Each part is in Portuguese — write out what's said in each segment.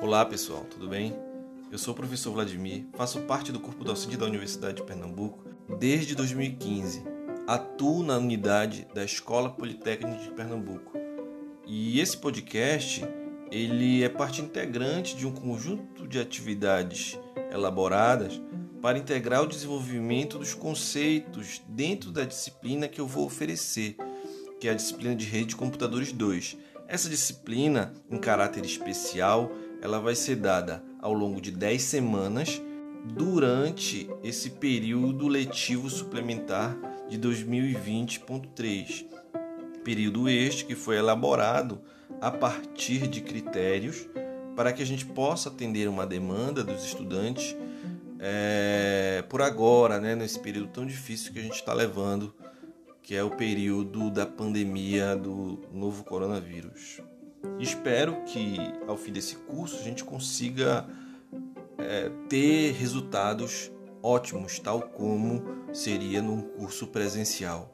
Olá pessoal, tudo bem? Eu sou o professor Vladimir, faço parte do corpo docente da Universidade de Pernambuco desde 2015. Atuo na unidade da Escola Politécnica de Pernambuco. E esse podcast, ele é parte integrante de um conjunto de atividades elaboradas para integrar o desenvolvimento dos conceitos dentro da disciplina que eu vou oferecer, que é a disciplina de rede de computadores 2. Essa disciplina, em caráter especial, ela vai ser dada ao longo de 10 semanas durante esse período letivo suplementar de 2020.3. Período este que foi elaborado a partir de critérios para que a gente possa atender uma demanda dos estudantes é, por agora, né, nesse período tão difícil que a gente está levando, que é o período da pandemia do novo coronavírus. Espero que ao fim desse curso a gente consiga é, ter resultados ótimos, tal como seria num curso presencial.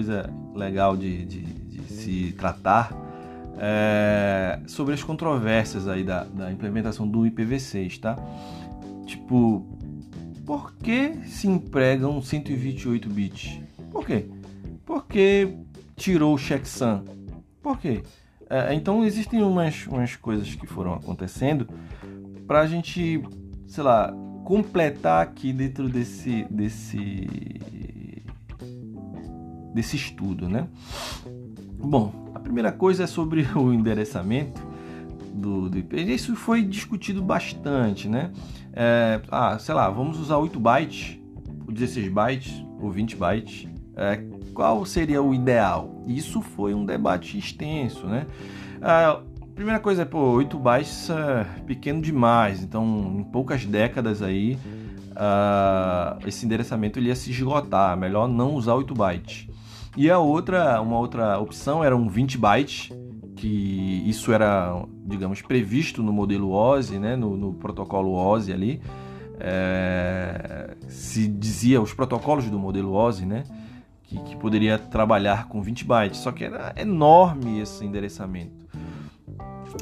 Coisa legal de, de, de se tratar é sobre as controvérsias aí da, da implementação do IPv6, tá? Tipo, por que se empregam 128 bits? Por quê? Porque tirou o checksum. Por quê? É, então existem umas, umas coisas que foram acontecendo para a gente, sei lá, completar aqui dentro desse, desse desse estudo, né? Bom, a primeira coisa é sobre o endereçamento do, do IP. Isso foi discutido bastante, né? É, ah, sei lá, vamos usar 8 bytes, 16 bytes ou 20 bytes. É, qual seria o ideal? Isso foi um debate extenso, né? A primeira coisa é, pô, 8 bytes é pequeno demais, então em poucas décadas aí uh, esse endereçamento ele ia se esgotar, melhor não usar 8 bytes. E a outra, uma outra opção era um 20 bytes, que isso era, digamos, previsto no modelo OSI, né, no, no protocolo OSI ali. É, se dizia os protocolos do modelo OSI, né, que, que poderia trabalhar com 20 bytes, só que era enorme esse endereçamento.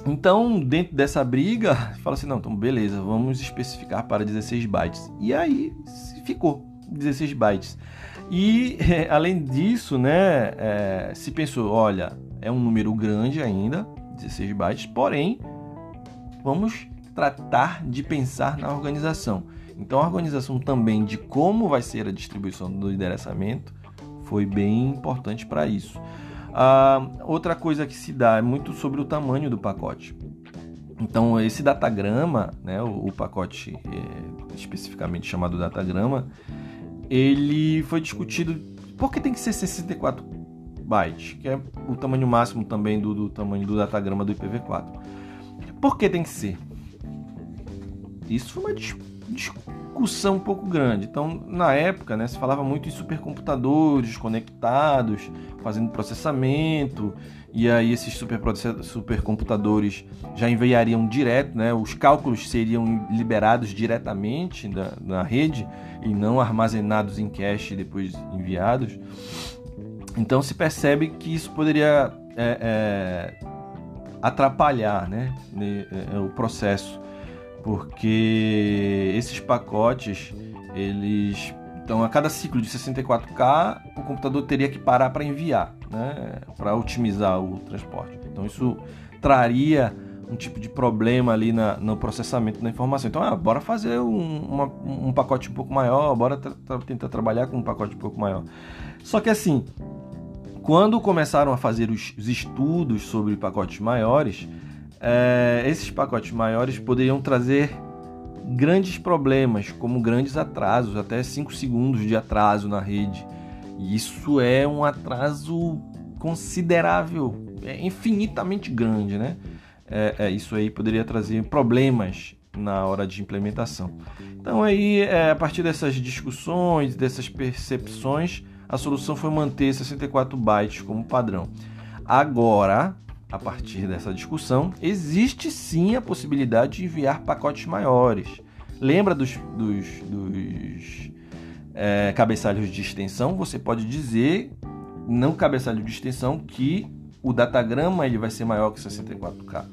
Então, dentro dessa briga, fala assim, não, então beleza, vamos especificar para 16 bytes. E aí ficou 16 bytes. E é, além disso, né, é, se pensou, olha, é um número grande ainda, 16 bytes, porém, vamos tratar de pensar na organização. Então, a organização também de como vai ser a distribuição do endereçamento foi bem importante para isso. Ah, outra coisa que se dá é muito sobre o tamanho do pacote. Então, esse datagrama, né, o, o pacote é, especificamente chamado datagrama, ele foi discutido por que tem que ser 64 bytes, que é o tamanho máximo também do, do tamanho do datagrama do IPv4. Por que tem que ser? Isso foi uma discussão um pouco grande. Então, na época, né, se falava muito em supercomputadores conectados, fazendo processamento, e aí esses super, supercomputadores já enviariam direto, né, os cálculos seriam liberados diretamente da, rede e não armazenados em cache e depois enviados. Então se percebe que isso poderia é, é, atrapalhar né, é, o processo porque esses pacotes, eles então a cada ciclo de 64K, o computador teria que parar para enviar, né, para otimizar o transporte. Então isso traria um tipo de problema ali na, no processamento da informação. Então, ah, bora fazer um, uma, um pacote um pouco maior, bora tra tentar trabalhar com um pacote um pouco maior. Só que assim, quando começaram a fazer os, os estudos sobre pacotes maiores, é, esses pacotes maiores poderiam trazer grandes problemas, como grandes atrasos, até 5 segundos de atraso na rede. E isso é um atraso considerável, é infinitamente grande, né? É, é, isso aí poderia trazer problemas na hora de implementação. Então aí, é, a partir dessas discussões, dessas percepções, a solução foi manter 64 bytes como padrão. Agora, a partir dessa discussão, existe sim a possibilidade de enviar pacotes maiores. Lembra dos, dos, dos é, cabeçalhos de extensão? Você pode dizer, não cabeçalho de extensão, que o datagrama ele vai ser maior que 64K.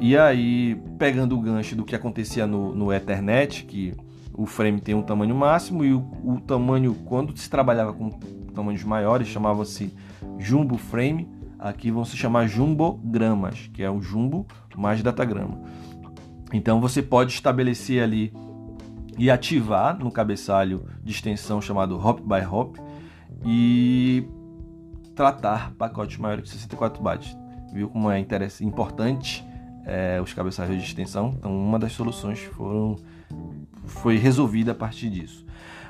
E aí, pegando o gancho do que acontecia no, no Ethernet, que o frame tem um tamanho máximo e o, o tamanho, quando se trabalhava com tamanhos maiores, chamava-se jumbo frame. Aqui vão se chamar jumbogramas, que é o jumbo mais datagrama. Então você pode estabelecer ali e ativar no cabeçalho de extensão chamado hop by hop e tratar pacotes maiores que 64 bytes. Viu como é interessante, importante é, os cabeçalhos de extensão? Então, uma das soluções foram, foi resolvida a partir disso.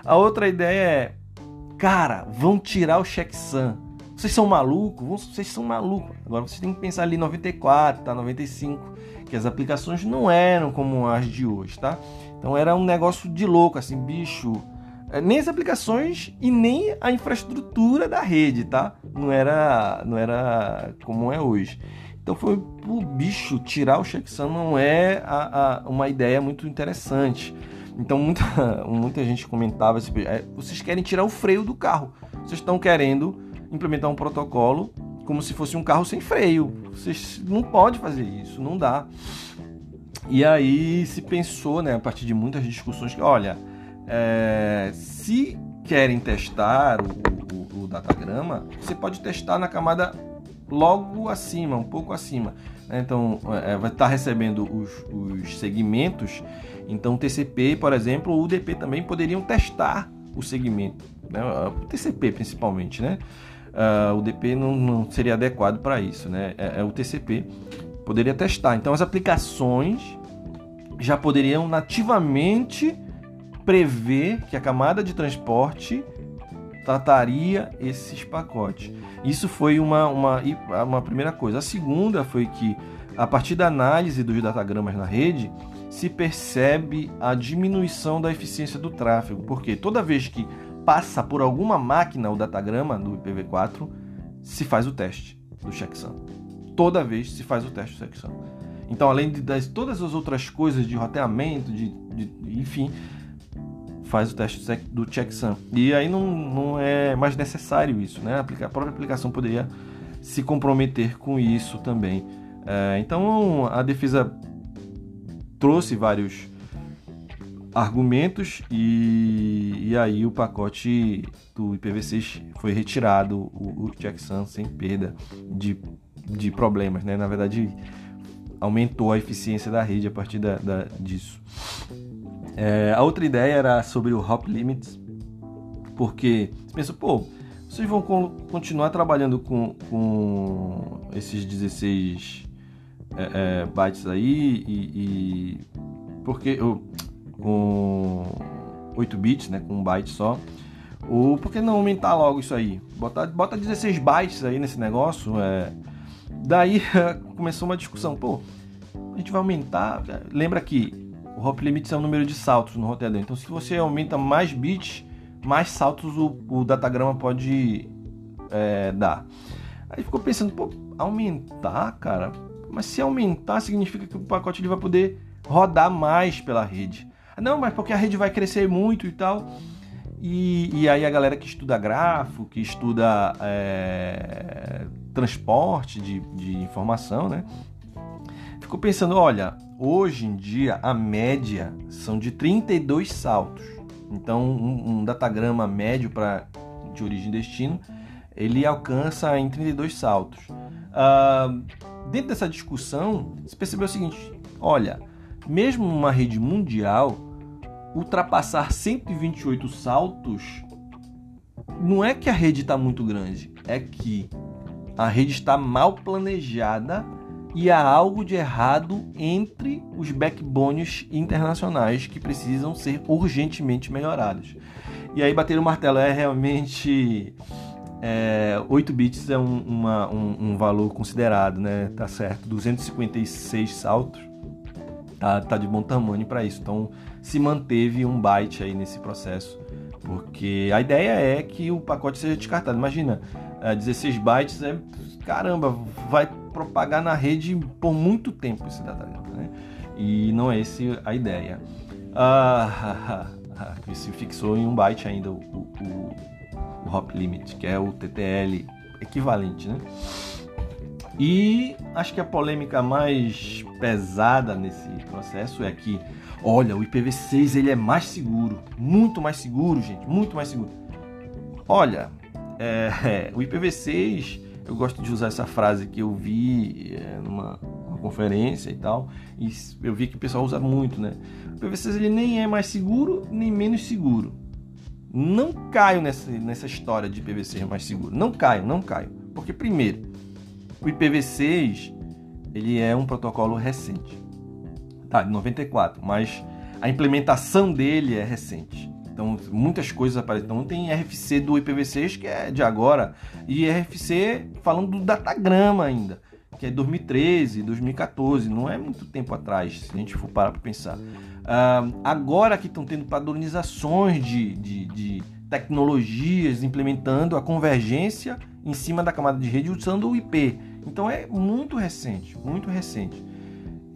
A outra ideia é, cara, vão tirar o checksum. Vocês são malucos? Vocês são malucos. Agora vocês têm que pensar ali 94, tá? 95, que as aplicações não eram como as de hoje, tá? Então era um negócio de louco, assim, bicho. É, nem as aplicações e nem a infraestrutura da rede, tá? Não era, não era como é hoje. Então foi o bicho tirar o checksum não é a, a, uma ideia muito interessante. Então muita, muita gente comentava assim, é, vocês querem tirar o freio do carro. Vocês estão querendo implementar um protocolo como se fosse um carro sem freio. Vocês não pode fazer isso, não dá. E aí se pensou, né, a partir de muitas discussões, que olha, é, se querem testar o, o, o datagrama, você pode testar na camada logo acima, um pouco acima. Né? Então, é, vai estar recebendo os, os, segmentos. Então, TCP, por exemplo, ou o UDP também poderiam testar o segmento. Né? O TCP, principalmente, né? Uh, o DP não, não, seria adequado para isso, né? É, é, o TCP poderia testar. Então, as aplicações já poderiam nativamente prever que a camada de transporte trataria esses pacotes. Isso foi uma, uma, uma primeira coisa. A segunda foi que, a partir da análise dos datagramas na rede, se percebe a diminuição da eficiência do tráfego, porque toda vez que passa por alguma máquina o datagrama do IPv4, se faz o teste do checksum. Toda vez se faz o teste do checksum. Então, além de das, todas as outras coisas de roteamento, de, de enfim, faz o teste do checksum. E aí não, não é mais necessário isso, né? A própria aplicação poderia se comprometer com isso também. É, então a defesa trouxe vários argumentos e, e aí o pacote do IPv6 foi retirado, o, o checksum sem perda de, de problemas, né? Na verdade aumentou a eficiência da rede a partir da, da disso. É, a outra ideia era sobre o Hop Limits, porque você pensa, pô, vocês vão continuar trabalhando com, com esses 16 é, é, bytes aí e, e porque com 8 bits, né, com um byte só. Ou por que não aumentar logo isso aí? Bota, bota 16 bytes aí nesse negócio. É... Daí começou uma discussão. Pô, a gente vai aumentar. Lembra que o hop limit é o número de saltos no roteador. Então, se você aumenta mais bits, mais saltos o, o datagrama pode é, dar. Aí ficou pensando, pô, aumentar, cara? Mas se aumentar, significa que o pacote ele vai poder rodar mais pela rede. Não, mas porque a rede vai crescer muito e tal. E, e aí a galera que estuda grafo, que estuda é, transporte de, de informação, né? Ficou pensando, olha, Hoje em dia, a média são de 32 saltos. Então, um, um datagrama médio para de origem e destino, ele alcança em 32 saltos. Uh, dentro dessa discussão, se percebeu o seguinte: olha, mesmo numa rede mundial, ultrapassar 128 saltos não é que a rede está muito grande, é que a rede está mal planejada e há algo de errado entre os backbones internacionais que precisam ser urgentemente melhorados. E aí bater o martelo é realmente é, 8 bits é um, uma, um, um, valor considerado, né? Tá certo, 256 saltos tá, tá de bom tamanho para isso. Então se manteve um byte aí nesse processo, porque a ideia é que o pacote seja descartado. Imagina, 16 é, bytes é caramba, vai propagar na rede por muito tempo esse dado, né? E não é esse a ideia. Ah, se fixou em um byte ainda o, o, o hop limit, que é o TTL equivalente, né? E acho que a polêmica mais pesada nesse processo é que, olha, o IPv6 ele é mais seguro, muito mais seguro, gente, muito mais seguro. Olha, é, é, o IPv6, eu gosto de usar essa frase que eu vi é, numa conferência e tal, e eu vi que o pessoal usa muito, né? O IPv6 ele nem é mais seguro nem menos seguro. Não caio nessa, nessa história de IPv6 mais seguro. Não caio, não caio. Porque primeiro, o IPv6 ele é um protocolo recente, tá? De 94, mas a implementação dele é recente. Então, muitas coisas aparecem. Então, tem RFC do IPv6 que é de agora e RFC falando do datagrama ainda, que é 2013, 2014, não é muito tempo atrás, se a gente for parar para pensar. Uh, agora que estão tendo padronizações de, de, de tecnologias implementando a convergência em cima da camada de rede usando o IP. Então é muito recente, muito recente.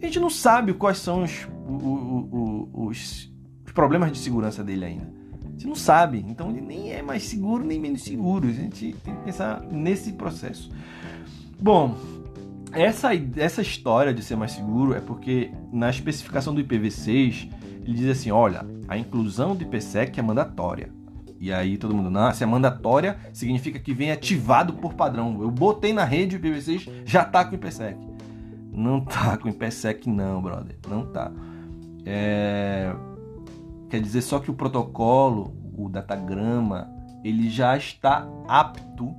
A gente não sabe quais são os, os, os, problemas de segurança dele ainda. A gente não sabe. Então ele nem é mais seguro nem menos seguro. A gente tem que pensar nesse processo. Bom, essa, essa história de ser mais seguro é porque na especificação do IPv6 ele diz assim: olha, a inclusão do IPsec é mandatória. E aí todo mundo, não, se é mandatória, significa que vem ativado por padrão. Eu botei na rede o IPv6, já tá com o IPsec. Não tá com o IPsec não, brother. Não tá. É... Quer dizer só que o protocolo, o datagrama, ele já está apto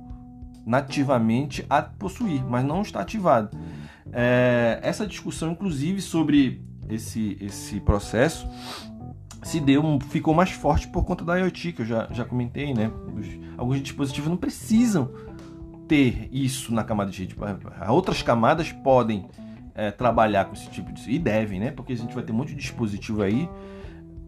nativamente a possuir, mas não está ativado. É... Essa discussão, inclusive, sobre esse, esse processo se deu, ficou mais forte por conta da IoT, que eu já, já comentei, né? Os, alguns dispositivos não precisam ter isso na camada de rede. Outras camadas podem é, trabalhar com esse tipo de... E devem, né? Porque a gente vai ter um monte de dispositivo aí.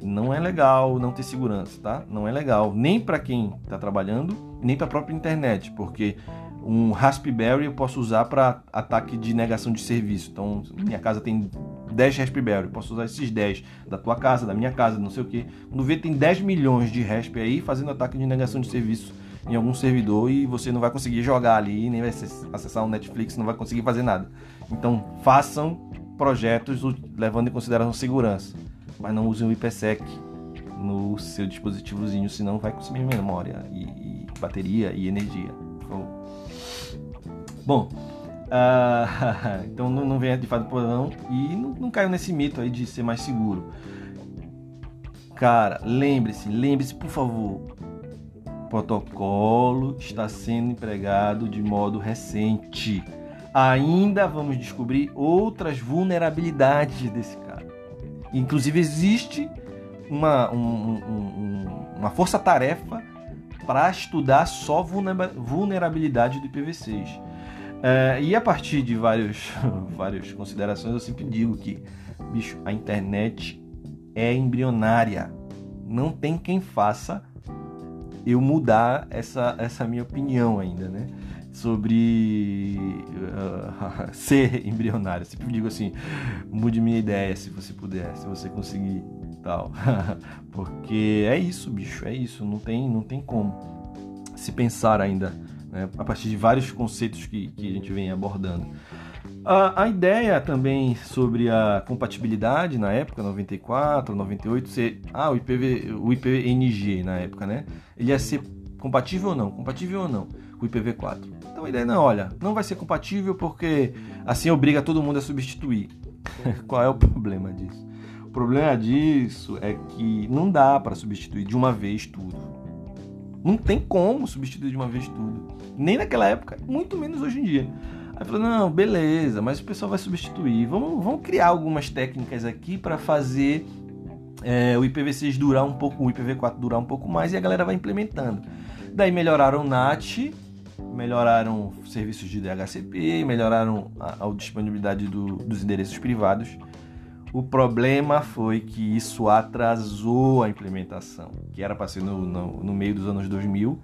Não é legal não ter segurança, tá? Não é legal. Nem para quem está trabalhando, nem para a própria internet. Porque um Raspberry eu posso usar para ataque de negação de serviço. Então, minha casa tem 10 Raspberry, posso usar esses 10 da tua casa, da minha casa, não sei o que. Quando vê, tem 10 milhões de Rasp aí fazendo ataque de negação de serviço em algum servidor e você não vai conseguir jogar ali, nem vai acessar o Netflix, não vai conseguir fazer nada. Então, façam projetos levando em consideração segurança, mas não usem o IPsec no seu dispositivozinho, senão vai consumir memória e, e bateria e energia. Bom, uh, então não, não vem de fato por não e não, não caiu nesse mito aí de ser mais seguro. Cara, lembre-se, lembre-se por favor, protocolo está sendo empregado de modo recente. Ainda vamos descobrir outras vulnerabilidades desse cara. Inclusive existe uma, um, um, uma força-tarefa para estudar só vulnerabilidade do IPv6. É, e a partir de vários, várias considerações, eu sempre digo que, bicho, a internet é embrionária. Não tem quem faça eu mudar essa, essa minha opinião ainda, né? Sobre uh, ser embrionário. Eu sempre digo assim, mude minha ideia se você puder, se você conseguir tal. Porque é isso, bicho, é isso. Não tem, não tem como se pensar ainda né, a partir de vários conceitos que, que a gente vem abordando. A, a, ideia também sobre a compatibilidade na época, 94, 98, ser, ah, o, IPv, o IPNG na época, né? Ele ia ser compatível ou não? Compatível ou não com o IPv4? Então a ideia não, olha, não vai ser compatível porque assim obriga todo mundo a substituir. Qual é o problema disso? O problema disso é que não dá para substituir de uma vez tudo. Não tem como substituir de uma vez tudo. Nem naquela época, muito menos hoje em dia. Aí falou, não, beleza, mas o pessoal vai substituir. Vamos, vamos criar algumas técnicas aqui para fazer é, o IPv6 durar um pouco, o IPv4 durar um pouco mais e a galera vai implementando. Daí melhoraram o NAT, melhoraram serviços de DHCP, melhoraram a, a disponibilidade do, dos endereços privados. O problema foi que isso atrasou a implementação, que era para ser no, no, no, meio dos anos 2000.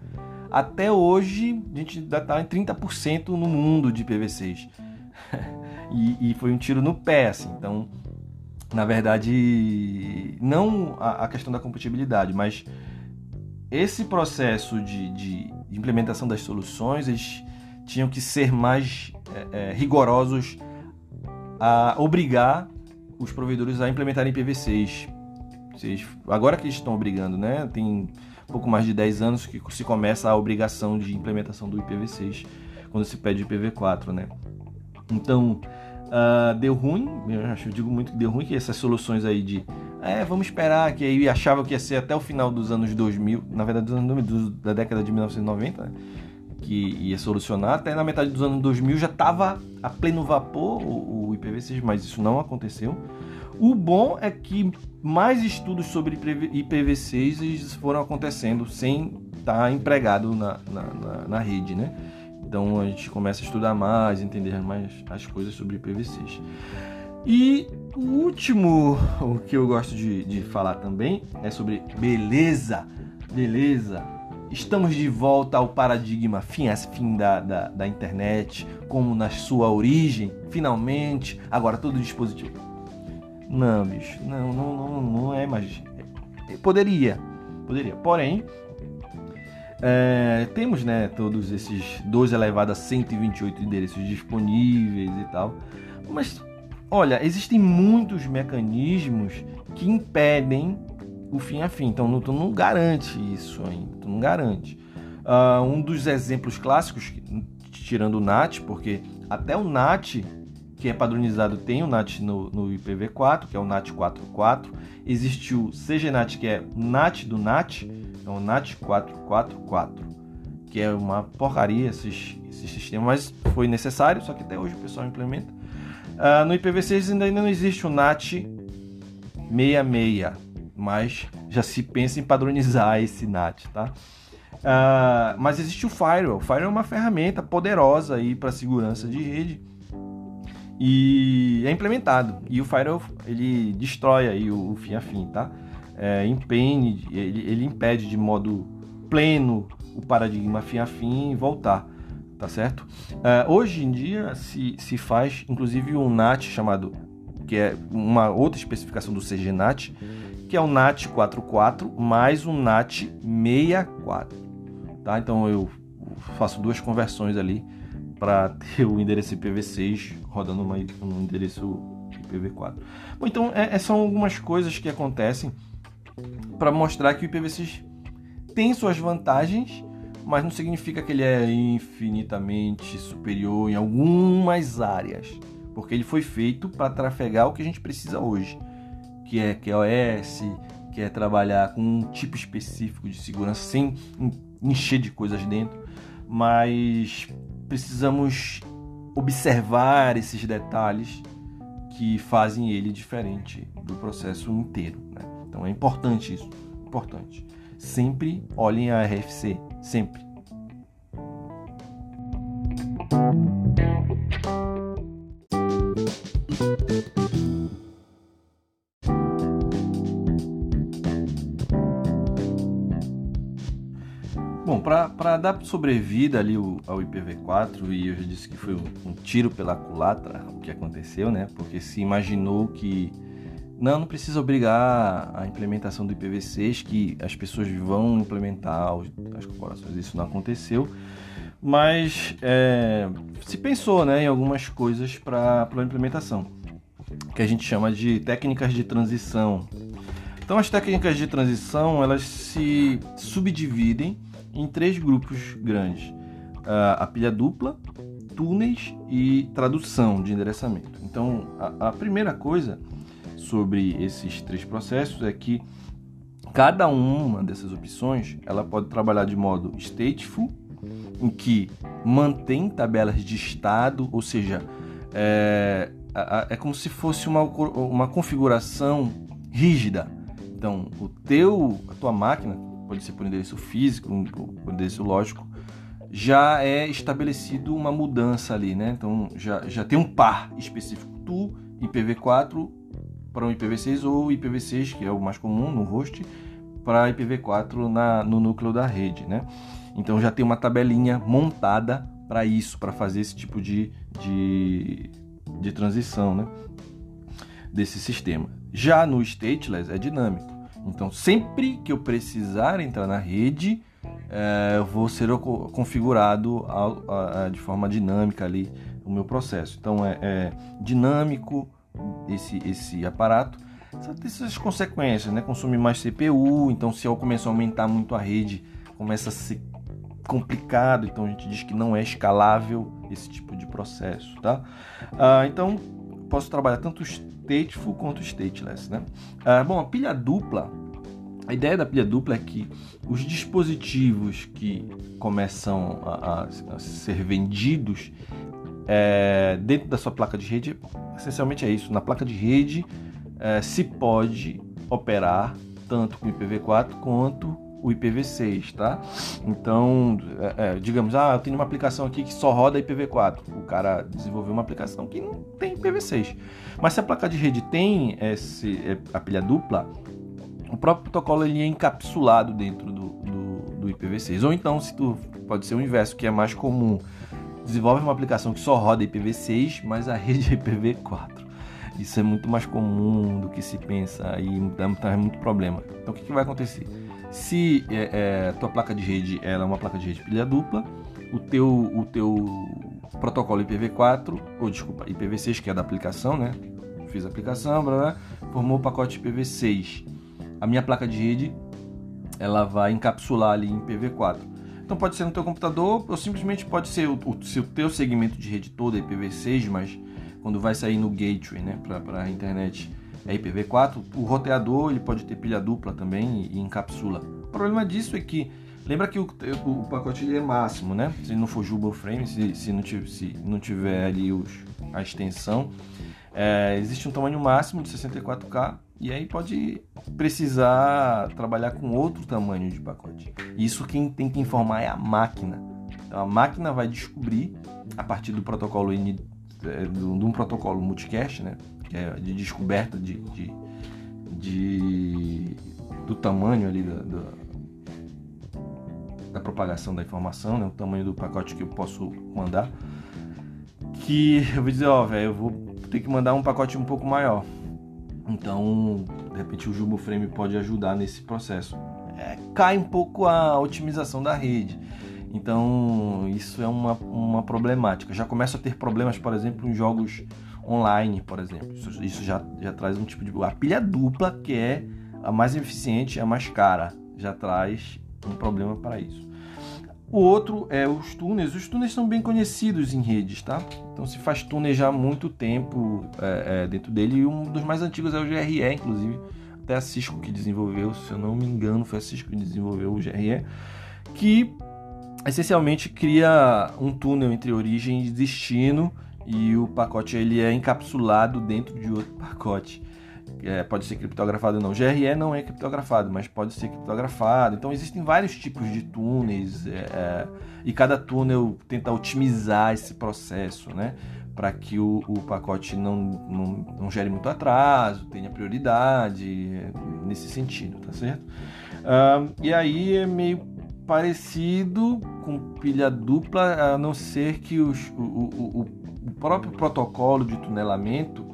Até hoje, a gente ainda está em 30% no mundo de PVCs. e, e, foi um tiro no pé, assim. Então, na verdade, não a, a questão da compatibilidade, mas esse processo de, de, implementação das soluções, eles tinham que ser mais é, é, rigorosos a obrigar os provedores a implementarem PV6. Vocês, agora que eles estão obrigando, né? Tem pouco mais de 10 anos que se começa a obrigação de implementação do IPv6 quando se pede IPv4, né? Então, uh, deu ruim, eu acho, digo muito que deu ruim que essas soluções aí de é, vamos esperar, que aí achava que ia ser até o final dos anos 2000, na verdade dos anos 2000, da década de 1990, né? que ia solucionar, até na metade dos anos 2000 já estava a pleno vapor o, o IPv6, mas isso não aconteceu. O bom é que mais estudos sobre IPv6 foram acontecendo sem estar tá empregado na, na, na, na rede, né? Então a gente começa a estudar mais, entender mais as coisas sobre IPv6. E o último o que eu gosto de, de falar também é sobre beleza. Beleza. Estamos de volta ao paradigma fim, fim da, da, da internet, como na sua origem, finalmente, agora todo dispositivo. Não, bicho, não, não, não, não é mais. Poderia, poderia. Porém, é, temos né, todos esses 2 elevado a 128 endereços disponíveis e tal, mas olha, existem muitos mecanismos que impedem o fim a fim. Então, tu não garante isso ainda, tu não garante. Uh, um dos exemplos clássicos, tirando o NAT, porque até o NAT, que é padronizado, tem o NAT no, no IPv4, que é o NAT 4.4. Existe o CGNAT, que é NAT do NAT, é o NAT 4.4.4, que é uma porcaria esses, esse sistema, mas foi necessário, só que até hoje o pessoal implementa. Uh, no IPv6 ainda não existe o NAT 66, mas já se pensa em padronizar esse NAT, tá? Uh, mas existe o Firewall. O Firewall é uma ferramenta poderosa aí para segurança de rede e é implementado. E o Firewall ele destrói aí o, o fim a fim, tá? É, impede, ele, ele impede de modo pleno o paradigma fim a fim voltar, tá certo? Uh, hoje em dia se, se faz inclusive um NAT chamado que é uma outra especificação do CGNAT, que é o NAT 44 mais um NAT 64. Tá? Então eu faço duas conversões ali para ter o endereço IPv6 rodando uma, um endereço IPv4. Bom, então é, é, são algumas coisas que acontecem para mostrar que o IPv6 tem suas vantagens, mas não significa que ele é infinitamente superior em algumas áreas, porque ele foi feito para trafegar o que a gente precisa hoje que é QoS, que é trabalhar com um tipo específico de segurança sem encher de coisas dentro, mas precisamos observar esses detalhes que fazem ele diferente do processo inteiro. Né? Então é importante isso, importante. Sempre olhem a RFC, sempre. Dar sobrevida ali ao IPv4, e eu já disse que foi um, tiro pela culatra o que aconteceu, né? Porque se imaginou que não, não precisa obrigar a implementação do IPv6, que as pessoas vão implementar, as corporações, isso não aconteceu. Mas é, se pensou né, em algumas coisas para a implementação, que a gente chama de técnicas de transição. Então as técnicas de transição elas se subdividem em três grupos grandes: a pilha dupla, túneis e tradução de endereçamento. Então, a, a primeira coisa sobre esses três processos é que cada uma dessas opções ela pode trabalhar de modo stateful, em que mantém tabelas de estado, ou seja, é, é como se fosse uma, uma configuração rígida. Então, o teu, a tua máquina pode ser por endereço físico, por endereço lógico, já é estabelecido uma mudança ali, né? Então já, já tem um par específico. Tu, IPv4, para um IPv6 ou IPv6, que é o mais comum no host, para IPv4 na, no núcleo da rede, né? Então já tem uma tabelinha montada para isso, para fazer esse tipo de, de, de transição, né? Desse sistema. Já no stateless é dinâmico. Então sempre que eu precisar entrar na rede, é, eu vou ser configurado a, a, a, de forma dinâmica ali o meu processo. Então é, é dinâmico esse, esse aparato. Essas consequências, né? Consome mais CPU, então se eu começar a aumentar muito a rede, começa a ser complicado, então a gente diz que não é escalável esse tipo de processo, tá? Ah, então posso trabalhar tanto stateful quanto stateless, né? Ah, bom, a pilha dupla, a ideia da pilha dupla é que os dispositivos que começam a, a, a ser vendidos é, dentro da sua placa de rede, essencialmente é isso. Na placa de rede é, se pode operar tanto com IPv4 quanto o IPv6, tá? Então, é, é, digamos, ah, eu tenho uma aplicação aqui que só roda IPv4. O cara desenvolveu uma aplicação que não tem IPv6. Mas se a placa de rede tem esse, é, a pilha dupla, o próprio protocolo ele é encapsulado dentro do, do, do IPv6. Ou então, se tu pode ser o inverso, que é mais comum desenvolve uma aplicação que só roda IPv6, mas a rede é IPv4. Isso é muito mais comum do que se pensa e dá muito problema. Então o que, que vai acontecer? Se é, é, tua placa de rede ela é uma placa de rede pilha dupla, o teu, o teu protocolo IPv4, ou desculpa, IPv6 que é da aplicação, né? Fiz a aplicação, blá, blá, formou o pacote IPv6. A minha placa de rede ela vai encapsular ali em IPv4. Então pode ser no teu computador ou simplesmente pode ser o, o, se o teu segmento de rede todo é IPv6, mas quando vai sair no gateway, né, para a internet é IPv4, o roteador ele pode ter pilha dupla também e, e encapsula. O problema disso é que lembra que o, o, pacote é máximo, né? Se não for Jubal Frame, se, se, não, se não tiver ali os, a extensão, é, existe um tamanho máximo de 64K e aí pode precisar trabalhar com outro tamanho de pacote. Isso quem tem que informar é a máquina. Então a máquina vai descobrir a partir do protocolo é, de um protocolo multicast, né, que é de descoberta de, de, de do tamanho ali da, da, da, propagação da informação, né, o tamanho do pacote que eu posso mandar, que eu vou dizer, ó, velho, eu vou ter que mandar um pacote um pouco maior. Então, de repente, o Jumbo Frame pode ajudar nesse processo. É, cai um pouco a otimização da rede. Então, isso é uma, uma problemática. Já começa a ter problemas, por exemplo, em jogos online, por exemplo. Isso, isso já, já traz um tipo de. A pilha dupla, que é a mais eficiente, a mais cara, já traz um problema para isso. O outro é os túneis. Os túneis são bem conhecidos em redes, tá? Então se faz túneis já há muito tempo é, é, dentro dele. E um dos mais antigos é o GRE, inclusive. Até a Cisco que desenvolveu, se eu não me engano, foi a Cisco que desenvolveu o GRE. Que essencialmente cria um túnel entre origem e destino. E o pacote ele é encapsulado dentro de outro pacote é, pode ser criptografado ou não. GRE não é criptografado, mas pode ser criptografado. Então existem vários tipos de túneis é, é e cada túnel tenta otimizar esse processo, né? Para que o, o pacote não, não, não, gere muito atraso, tenha prioridade é, nesse sentido, tá certo? E aí é meio parecido com pilha dupla, a não ser que os, o, o, o próprio protocolo de tunelamento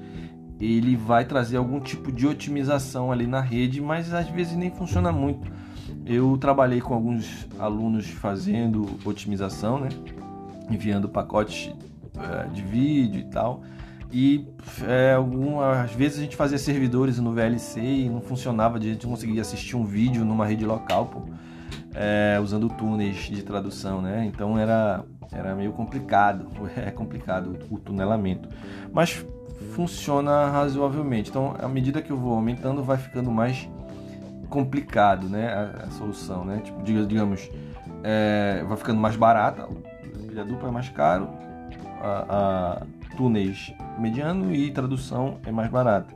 ele vai trazer algum tipo de otimização ali na rede, mas às vezes nem funciona muito. Eu trabalhei com alguns alunos fazendo otimização, né? enviando pacotes é, de vídeo e tal. E é, algumas vezes a gente fazia servidores no VLC e não funcionava, a gente não conseguia assistir um vídeo numa rede local, pô, é, usando túneis de tradução, né? Então era, era meio complicado, é complicado o tunelamento. Mas funciona razoavelmente. Então, à medida que eu vou aumentando, vai ficando mais complicado, né, a, a solução, né? Tipo, digamos, é, vai ficando mais barata, pilha dupla é mais caro, a, a túneis mediano e tradução é mais barata.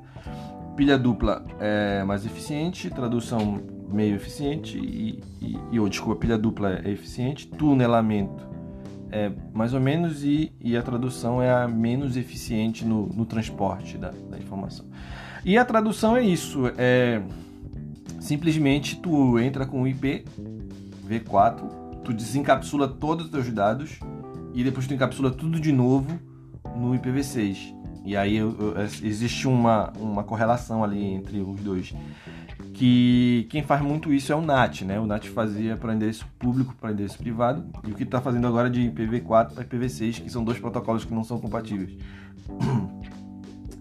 Pilha dupla é mais eficiente, tradução meio eficiente e, e, e ou, desculpa, pilha dupla é eficiente, tunelamento é mais ou menos e, e a tradução é a menos eficiente no, no transporte da, da informação. E a tradução é isso, é simplesmente tu entra com o IP V4, tu desencapsula todos os teus dados e depois tu encapsula tudo de novo no IPv6. E aí existe uma, uma correlação ali entre os dois. Que quem faz muito isso é o NAT, né? O NAT fazia para endereço público, para endereço privado, e o que está fazendo agora de IPv4 para IPv6, que são dois protocolos que não são compatíveis.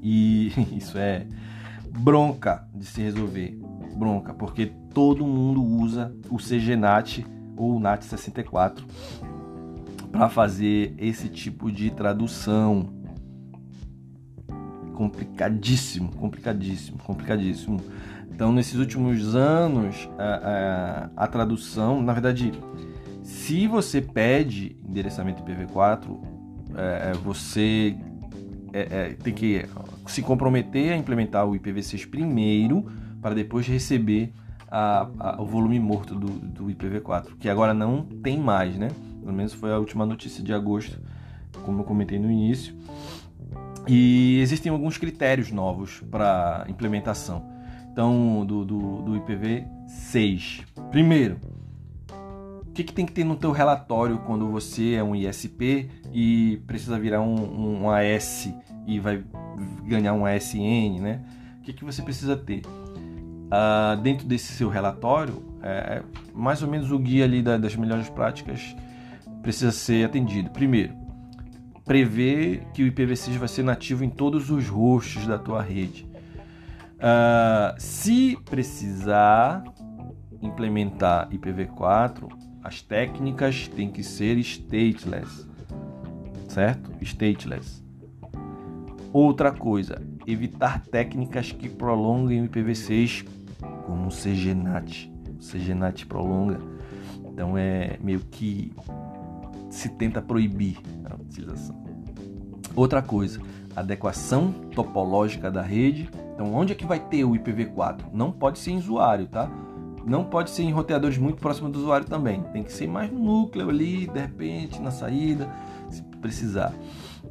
E isso é bronca de se resolver. Bronca, porque todo mundo usa o CGNAT ou o NAT64 para fazer esse tipo de tradução. Complicadíssimo, complicadíssimo, complicadíssimo. Então, nesses últimos anos, a, a, a tradução, na verdade, se você pede endereçamento IPv4, é, você é, é, tem que se comprometer a implementar o IPv6 primeiro, para depois receber a, a, o volume morto do, do IPv4, que agora não tem mais, né? Pelo menos foi a última notícia de agosto, como eu comentei no início. E existem alguns critérios novos para implementação. Então, do, do, do IPv6. Primeiro, o que, que, tem que ter no teu relatório quando você é um ISP e precisa virar um, um AS e vai ganhar um ASN, né? O que, que você precisa ter? Uh, dentro desse seu relatório, é, mais ou menos o guia ali da, das melhores práticas precisa ser atendido. Primeiro, prever que o IPv6 vai ser nativo em todos os hosts da tua rede. Uh, se precisar implementar IPv4, as técnicas têm que ser stateless, certo? Stateless. Outra coisa, evitar técnicas que prolonguem o IPv6, como o CGNAT. O CGNAT prolonga, então é meio que se tenta proibir a utilização. Outra coisa, adequação topológica da rede. Então, onde é que vai ter o IPv4? Não pode ser em usuário, tá? Não pode ser em roteadores muito próximos do usuário também. Tem que ser mais no núcleo ali, de repente, na saída, se precisar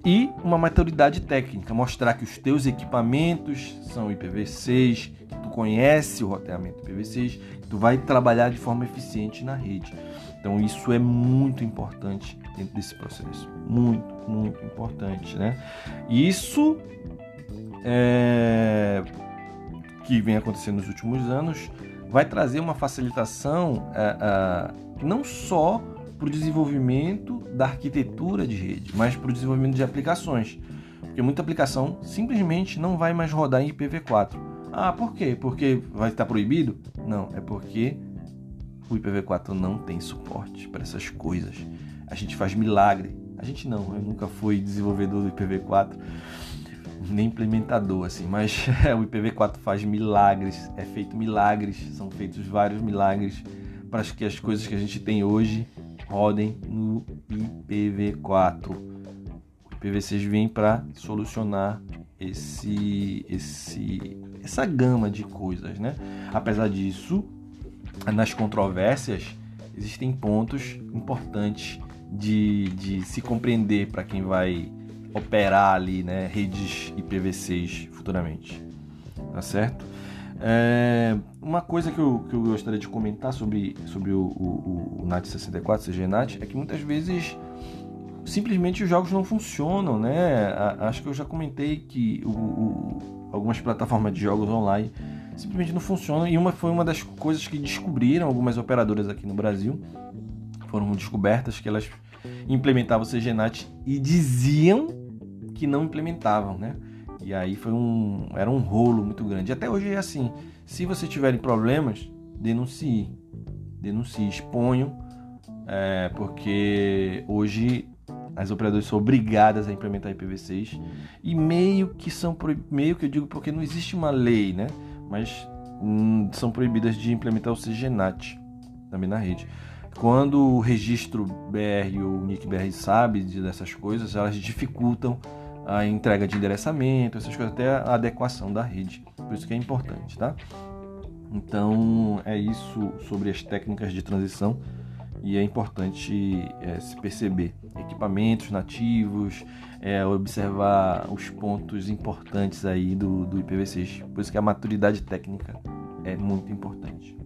e uma maturidade técnica, mostrar que os teus equipamentos são IPv6, que tu conhece o roteamento IPv6, que tu vai trabalhar de forma eficiente na rede. Então isso é muito importante dentro desse processo, muito, muito importante, né? Isso é, que vem acontecendo nos últimos anos vai trazer uma facilitação é, é, não só para o desenvolvimento da arquitetura de rede, mas para o desenvolvimento de aplicações. Porque muita aplicação simplesmente não vai mais rodar em IPv4. Ah, por quê? Porque vai estar proibido? Não, é porque o IPv4 não tem suporte para essas coisas. A gente faz milagre. A gente não, eu nunca fui desenvolvedor do IPv4, nem implementador assim, mas o IPv4 faz milagres, é feito milagres, são feitos vários milagres para que as coisas que a gente tem hoje rodem no IPv4. O IPv6 vem para solucionar esse, esse, essa gama de coisas, né? Apesar disso, nas controvérsias existem pontos importantes de, de se compreender para quem vai operar ali, né, redes IPv6 futuramente, tá certo? É, uma coisa que eu, que eu gostaria de comentar sobre, sobre o, o, o NAT64, CGNAT, é que muitas vezes simplesmente os jogos não funcionam, né? Acho que eu já comentei que o, o, algumas plataformas de jogos online simplesmente não funcionam e uma foi uma das coisas que descobriram algumas operadoras aqui no Brasil foram descobertas que elas implementavam o CGNAT e diziam que não implementavam, né? E aí foi um era um rolo muito grande. Até hoje é assim. Se você tiverem problemas, denuncie, denuncie, exponham, é, porque hoje as operadoras são obrigadas a implementar IPv6 e meio que são meio que eu digo porque não existe uma lei, né? Mas hum, são proibidas de implementar o CGNAT também na rede. Quando o registro BR ou o NIC BR sabe dessas coisas, elas dificultam a entrega de endereçamento, essas coisas, até a adequação da rede. Por isso que é importante, tá? Então é isso sobre as técnicas de transição e é importante é, se perceber equipamentos nativos, é, observar os pontos importantes aí do, do IPv6. Por isso que a maturidade técnica é muito importante.